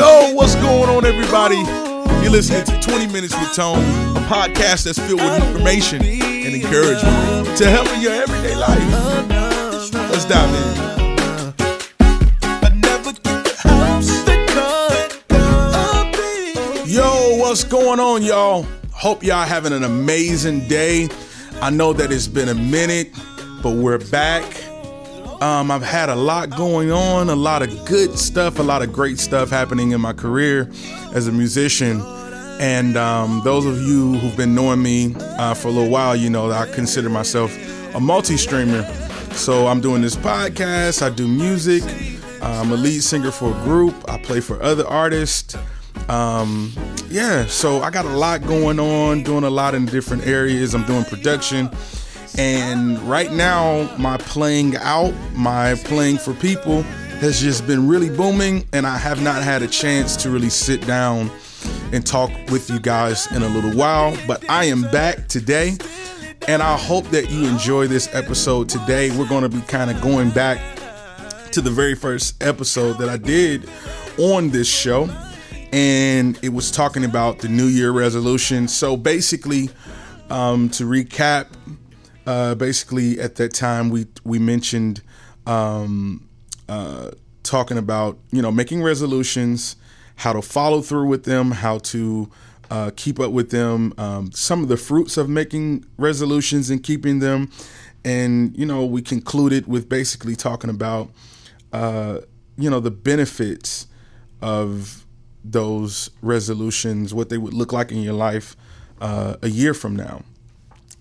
Yo, what's going on, everybody? You're listening to 20 Minutes with Tone, a podcast that's filled with information and encouragement to help in your everyday life. Let's dive in. Yo, what's going on, y'all? Hope y'all having an amazing day. I know that it's been a minute, but we're back. Um, I've had a lot going on, a lot of good stuff, a lot of great stuff happening in my career as a musician. And um, those of you who've been knowing me uh, for a little while, you know that I consider myself a multi streamer. So I'm doing this podcast, I do music, I'm a lead singer for a group, I play for other artists. Um, yeah, so I got a lot going on, doing a lot in different areas. I'm doing production. And right now, my playing out, my playing for people has just been really booming. And I have not had a chance to really sit down and talk with you guys in a little while. But I am back today. And I hope that you enjoy this episode today. We're going to be kind of going back to the very first episode that I did on this show and it was talking about the New Year resolution. So basically, um, to recap, uh, basically at that time we we mentioned um, uh, talking about you know making resolutions, how to follow through with them, how to uh, keep up with them, um, some of the fruits of making resolutions and keeping them, and you know we concluded with basically talking about uh, you know the benefits of those resolutions, what they would look like in your life uh, a year from now.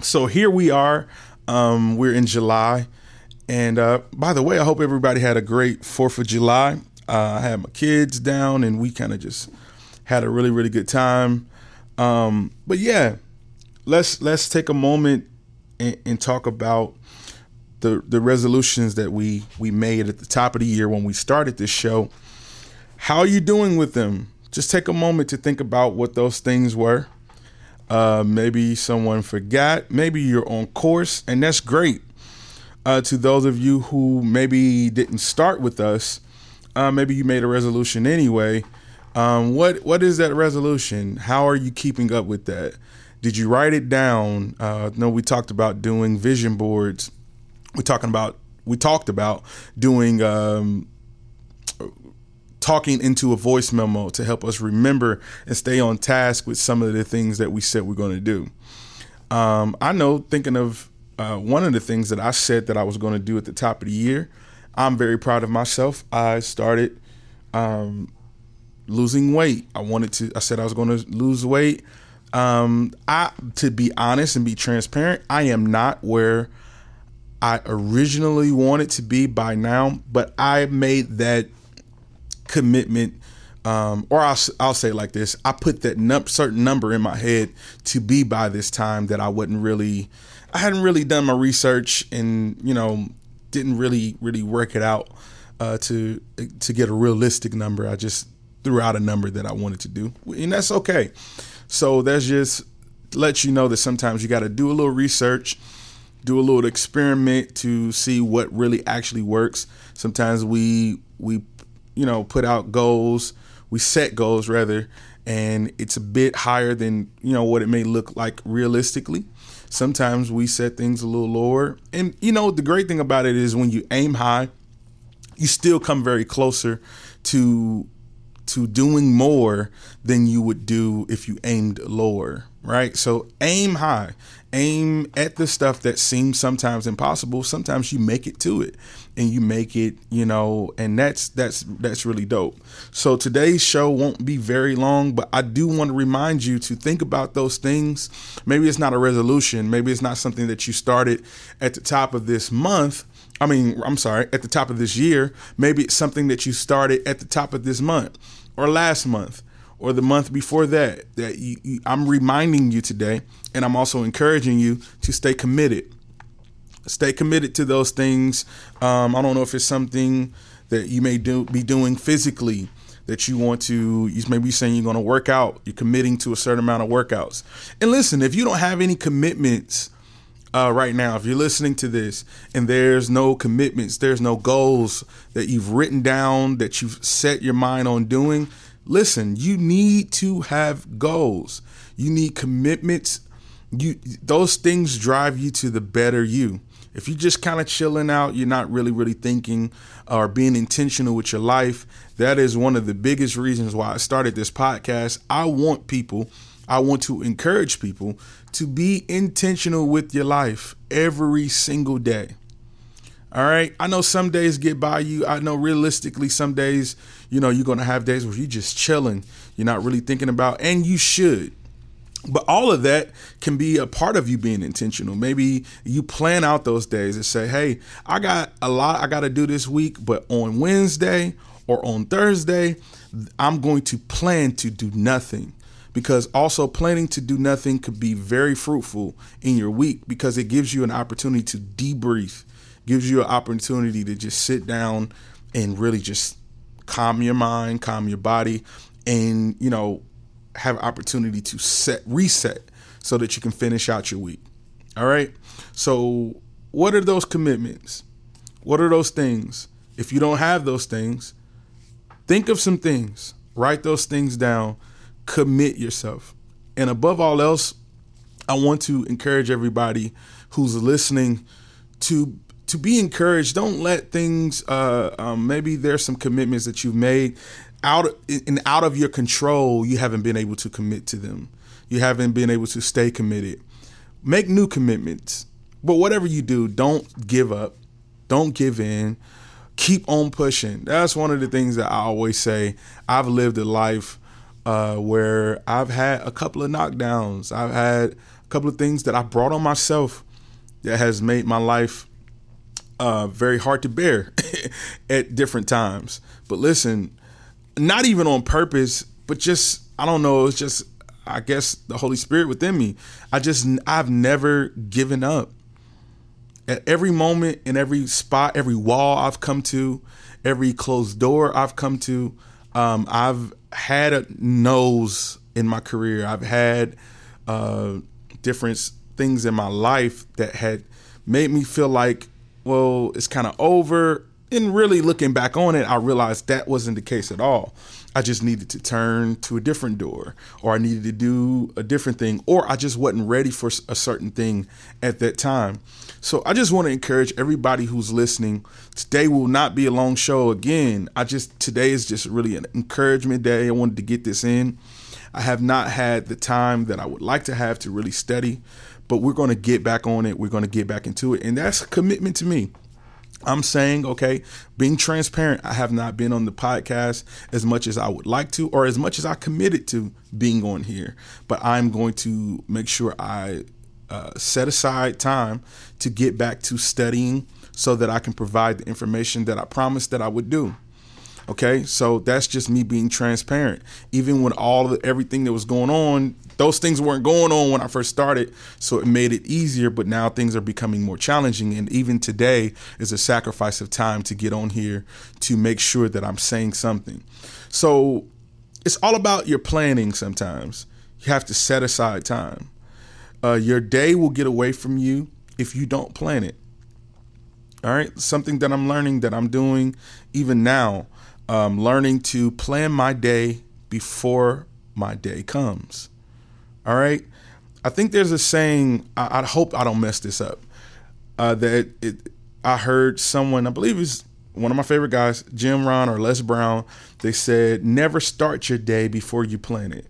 So here we are. Um, we're in July. And uh, by the way, I hope everybody had a great 4th of July. Uh, I had my kids down and we kind of just had a really, really good time. Um, but yeah, let's let's take a moment and, and talk about the the resolutions that we we made at the top of the year when we started this show how are you doing with them? Just take a moment to think about what those things were. Uh, maybe someone forgot. Maybe you're on course, and that's great. Uh, to those of you who maybe didn't start with us, uh, maybe you made a resolution anyway. Um, what what is that resolution? How are you keeping up with that? Did you write it down? Uh, no, we talked about doing vision boards. We talking about we talked about doing um, talking into a voice memo to help us remember and stay on task with some of the things that we said we're going to do. Um, I know, thinking of uh, one of the things that I said that I was going to do at the top of the year, I'm very proud of myself. I started um, losing weight. I wanted to. I said I was going to lose weight. Um, I, to be honest and be transparent, I am not where I originally wanted to be by now, but I made that commitment um, or I'll, I'll say like this. I put that num- certain number in my head to be by this time that i wouldn't really i hadn't really done my research and you know didn't really really work it out uh, to to get a realistic number. I just threw out a number that i wanted to do and that's okay. So that's just let you know that sometimes you got to do a little research do a little experiment to see what really actually works. Sometimes we we you know, put out goals. We set goals rather, and it's a bit higher than you know what it may look like realistically. Sometimes we set things a little lower, and you know the great thing about it is when you aim high, you still come very closer to to doing more than you would do if you aimed lower, right? So aim high, aim at the stuff that seems sometimes impossible. Sometimes you make it to it and you make it, you know, and that's that's that's really dope. So today's show won't be very long, but I do want to remind you to think about those things. Maybe it's not a resolution, maybe it's not something that you started at the top of this month. I mean, I'm sorry, at the top of this year, maybe it's something that you started at the top of this month or last month or the month before that that you, you, I'm reminding you today and I'm also encouraging you to stay committed. Stay committed to those things. Um, I don't know if it's something that you may do be doing physically that you want to you may be saying you're going to work out. You're committing to a certain amount of workouts. And listen if you don't have any commitments uh, right now, if you're listening to this and there's no commitments, there's no goals that you've written down, that you've set your mind on doing, listen, you need to have goals. You need commitments. You those things drive you to the better you. If you're just kind of chilling out, you're not really, really thinking or being intentional with your life. That is one of the biggest reasons why I started this podcast. I want people, I want to encourage people to be intentional with your life every single day. All right. I know some days get by you. I know realistically, some days, you know, you're going to have days where you're just chilling. You're not really thinking about, and you should. But all of that can be a part of you being intentional. Maybe you plan out those days and say, hey, I got a lot I got to do this week, but on Wednesday or on Thursday, I'm going to plan to do nothing. Because also planning to do nothing could be very fruitful in your week because it gives you an opportunity to debrief, gives you an opportunity to just sit down and really just calm your mind, calm your body, and, you know, have opportunity to set reset so that you can finish out your week. All right. So, what are those commitments? What are those things? If you don't have those things, think of some things, write those things down, commit yourself. And above all else, I want to encourage everybody who's listening to to be encouraged. Don't let things. Uh, um, maybe there's some commitments that you've made out and out of your control, you haven't been able to commit to them. You haven't been able to stay committed. Make new commitments. But whatever you do, don't give up. Don't give in. Keep on pushing. That's one of the things that I always say. I've lived a life uh, where I've had a couple of knockdowns. I've had a couple of things that I brought on myself that has made my life uh, very hard to bear at different times. But listen, not even on purpose, but just I don't know. It's just I guess the Holy Spirit within me. I just I've never given up. At every moment, in every spot, every wall I've come to, every closed door I've come to, um, I've had a nose in my career. I've had uh, different things in my life that had made me feel like, well, it's kind of over and really looking back on it, I realized that wasn't the case at all. I just needed to turn to a different door, or I needed to do a different thing, or I just wasn't ready for a certain thing at that time. So I just want to encourage everybody who's listening. Today will not be a long show again. I just, today is just really an encouragement day. I wanted to get this in. I have not had the time that I would like to have to really study, but we're going to get back on it. We're going to get back into it. And that's a commitment to me. I'm saying, okay, being transparent, I have not been on the podcast as much as I would like to, or as much as I committed to being on here. But I'm going to make sure I uh, set aside time to get back to studying so that I can provide the information that I promised that I would do. Okay, so that's just me being transparent. Even when all of everything that was going on, those things weren't going on when I first started, so it made it easier. But now things are becoming more challenging, and even today is a sacrifice of time to get on here to make sure that I'm saying something. So it's all about your planning. Sometimes you have to set aside time. Uh, your day will get away from you if you don't plan it. All right, something that I'm learning that I'm doing even now um, learning to plan my day before my day comes. All right. I think there's a saying. I, I hope I don't mess this up. Uh, that it, I heard someone. I believe is one of my favorite guys, Jim Rohn or Les Brown. They said, "Never start your day before you plan it.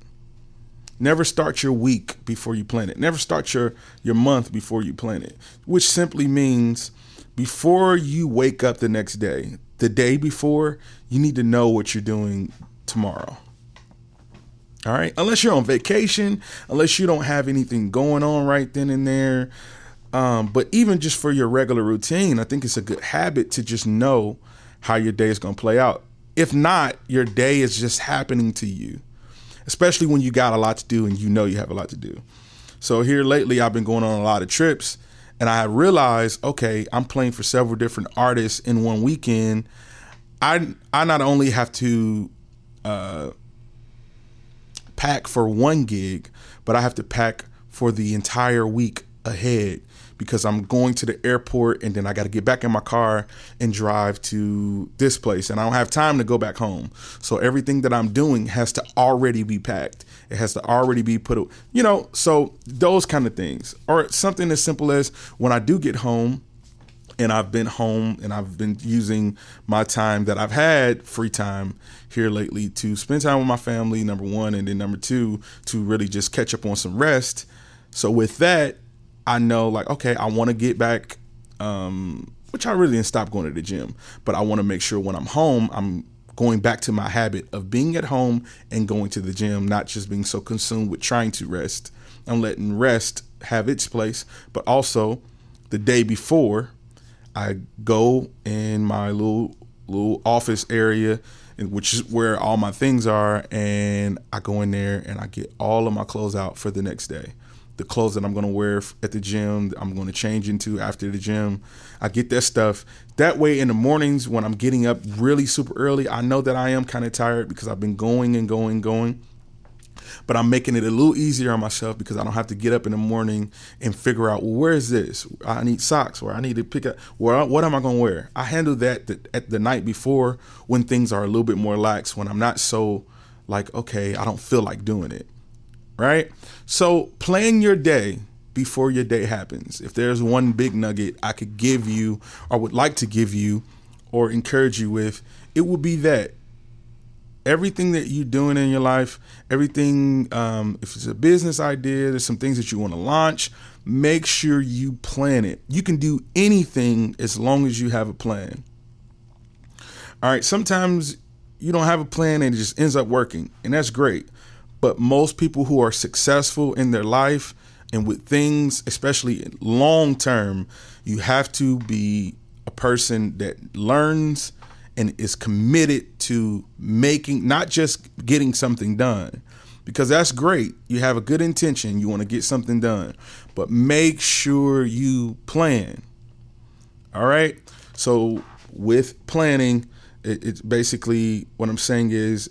Never start your week before you plan it. Never start your your month before you plan it." Which simply means before you wake up the next day, the day before, you need to know what you're doing tomorrow. All right. Unless you're on vacation, unless you don't have anything going on right then and there. Um, but even just for your regular routine, I think it's a good habit to just know how your day is going to play out. If not, your day is just happening to you, especially when you got a lot to do and you know you have a lot to do. So here lately, I've been going on a lot of trips and I realized, okay, I'm playing for several different artists in one weekend. I I not only have to uh, pack for one gig, but I have to pack for the entire week ahead because I'm going to the airport and then I got to get back in my car and drive to this place and I don't have time to go back home. So everything that I'm doing has to already be packed. It has to already be put, you know, so those kind of things. Or something as simple as when I do get home, and I've been home and I've been using my time that I've had free time here lately to spend time with my family, number one, and then number two, to really just catch up on some rest. So with that, I know like, okay, I want to get back, um, which I really didn't stop going to the gym, but I want to make sure when I'm home, I'm going back to my habit of being at home and going to the gym, not just being so consumed with trying to rest. I'm letting rest have its place, but also the day before I go in my little little office area, which is where all my things are, and I go in there and I get all of my clothes out for the next day. The clothes that I'm going to wear at the gym, I'm going to change into after the gym. I get that stuff. That way, in the mornings when I'm getting up really super early, I know that I am kind of tired because I've been going and going, going but I'm making it a little easier on myself because I don't have to get up in the morning and figure out well, where is this? I need socks, or I need to pick up. Well, what am I going to wear? I handle that at the night before when things are a little bit more lax, when I'm not so like okay, I don't feel like doing it, right? So plan your day before your day happens. If there's one big nugget I could give you, or would like to give you, or encourage you with, it would be that everything that you're doing in your life, everything, um, if it's a business idea, there's some things that you want to launch, make sure you plan it. You can do anything as long as you have a plan. All right, sometimes you don't have a plan and it just ends up working, and that's great. But most people who are successful in their life and with things, especially long term, you have to be a person that learns and is committed to making not just getting something done because that's great. You have a good intention. You want to get something done. But make sure you plan all right? So with planning it's basically what i'm saying is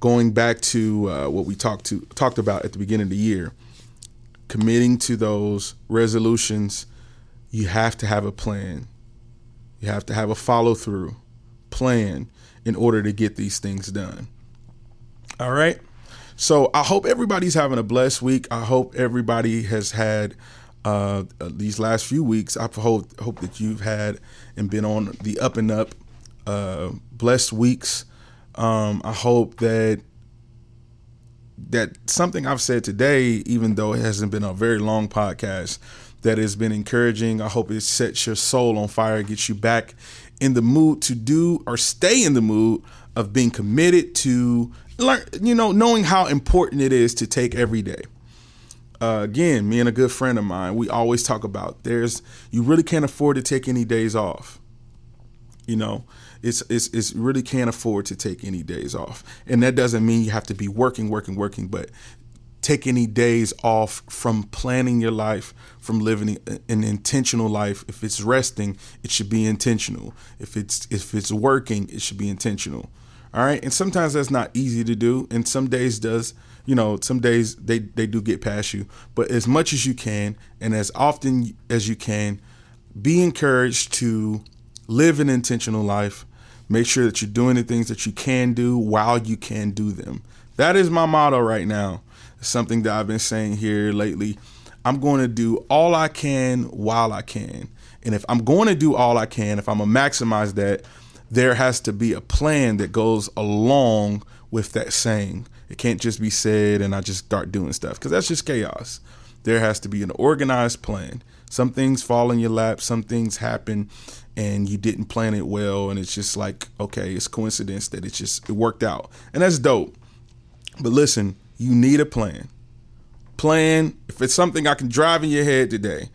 going back to uh, what we talked to talked about at the beginning of the year committing to those resolutions you have to have a plan you have to have a follow through plan in order to get these things done. All right. So I hope everybody's having a blessed week. I hope everybody has had uh, these last few weeks. I hope hope that you've had and been on the up and up, uh, blessed weeks. Um, I hope that that something I've said today, even though it hasn't been a very long podcast, that has been encouraging. I hope it sets your soul on fire, gets you back in the mood to do or stay in the mood of being committed to learn, you know, knowing how important it is to take every day. Uh, again, me and a good friend of mine, we always talk about there's you really can't afford to take any days off. You know, it's it's it's really can't afford to take any days off, and that doesn't mean you have to be working, working, working, but take any days off from planning your life, from living an intentional life. If it's resting, it should be intentional. If it's if it's working, it should be intentional. All right? And sometimes that's not easy to do, and some days does, you know, some days they they do get past you, but as much as you can and as often as you can, be encouraged to live an intentional life. Make sure that you're doing the things that you can do while you can do them. That is my motto right now It's something that I've been saying here lately. I'm going to do all I can while I can. And if I'm going to do all I can, if I'm going to maximize that, there has to be a plan that goes along with that saying. It can't just be said and I just start doing stuff because that's just chaos. There has to be an organized plan. Some things fall in your lap, some things happen and you didn't plan it well and it's just like, okay, it's coincidence that it just it worked out. And that's dope. But listen, you need a plan. Plan, if it's something I can drive in your head today,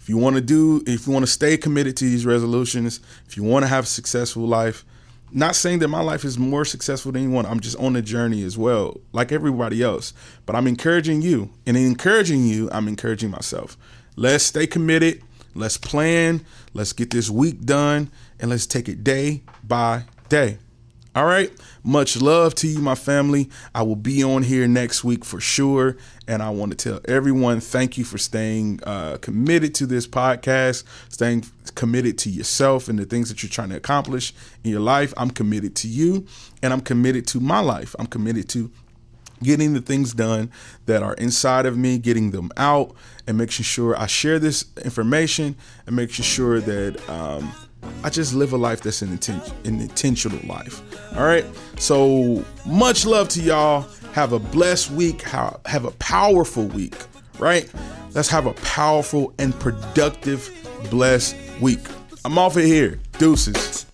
if you want to do, if you want to stay committed to these resolutions, if you want to have a successful life, not saying that my life is more successful than anyone. I'm just on a journey as well, like everybody else. But I'm encouraging you. And in encouraging you, I'm encouraging myself. Let's stay committed. Let's plan. Let's get this week done. And let's take it day by day. All right. Much love to you, my family. I will be on here next week for sure. And I want to tell everyone thank you for staying uh, committed to this podcast, staying committed to yourself and the things that you're trying to accomplish in your life. I'm committed to you and I'm committed to my life. I'm committed to getting the things done that are inside of me, getting them out, and making sure I share this information and making sure that um, I just live a life that's an, inten- an intentional life. All right. So much love to y'all. Have a blessed week. Have a powerful week. Right. Let's have a powerful and productive, blessed week. I'm off of here. Deuces.